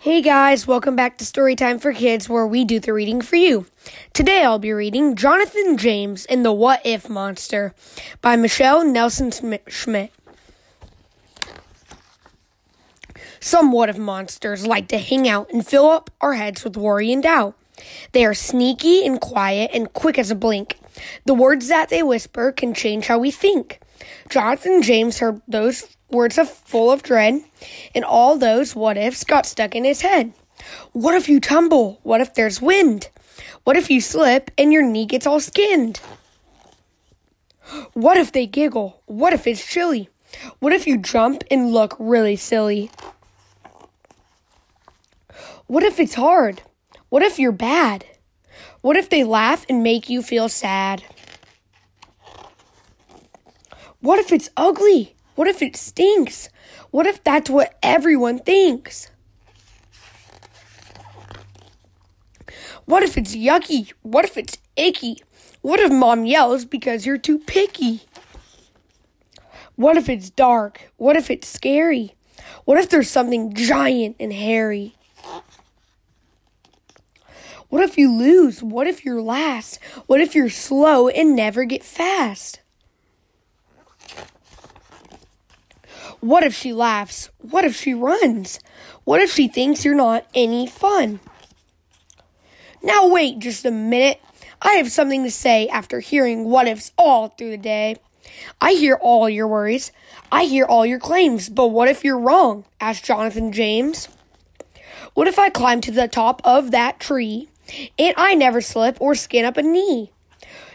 Hey guys, welcome back to Storytime for Kids, where we do the reading for you. Today I'll be reading Jonathan James and the What If Monster by Michelle Nelson Schmidt. Some what if monsters like to hang out and fill up our heads with worry and doubt. They are sneaky and quiet and quick as a blink. The words that they whisper can change how we think. Jonathan James heard those words of full of dread, and all those what ifs got stuck in his head. What if you tumble? What if there's wind? What if you slip and your knee gets all skinned? What if they giggle? What if it's chilly? What if you jump and look really silly? What if it's hard? What if you're bad? What if they laugh and make you feel sad? What if it's ugly? What if it stinks? What if that's what everyone thinks? What if it's yucky? What if it's icky? What if mom yells because you're too picky? What if it's dark? What if it's scary? What if there's something giant and hairy? What if you lose? What if you're last? What if you're slow and never get fast? What if she laughs? What if she runs? What if she thinks you're not any fun? Now, wait just a minute. I have something to say after hearing what ifs all through the day. I hear all your worries. I hear all your claims. But what if you're wrong? asked Jonathan James. What if I climb to the top of that tree and I never slip or skin up a knee?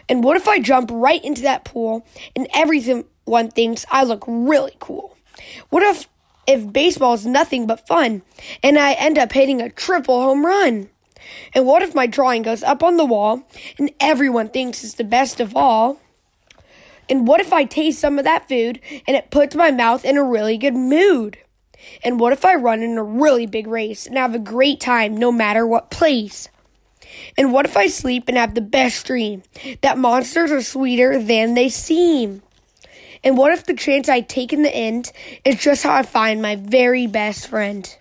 And what if I jump right into that pool and everyone thinks I look really cool? What if if baseball is nothing but fun and I end up hitting a triple home run? And what if my drawing goes up on the wall and everyone thinks it's the best of all? And what if I taste some of that food and it puts my mouth in a really good mood? And what if I run in a really big race and have a great time no matter what place? And what if I sleep and have the best dream that monsters are sweeter than they seem? And what if the chance I take in the end is just how I find my very best friend?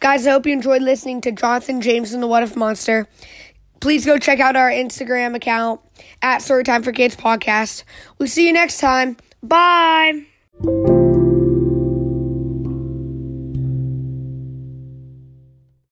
Guys, I hope you enjoyed listening to Jonathan James and the What If Monster. Please go check out our Instagram account at Storytime for Kids Podcast. We'll see you next time. Bye.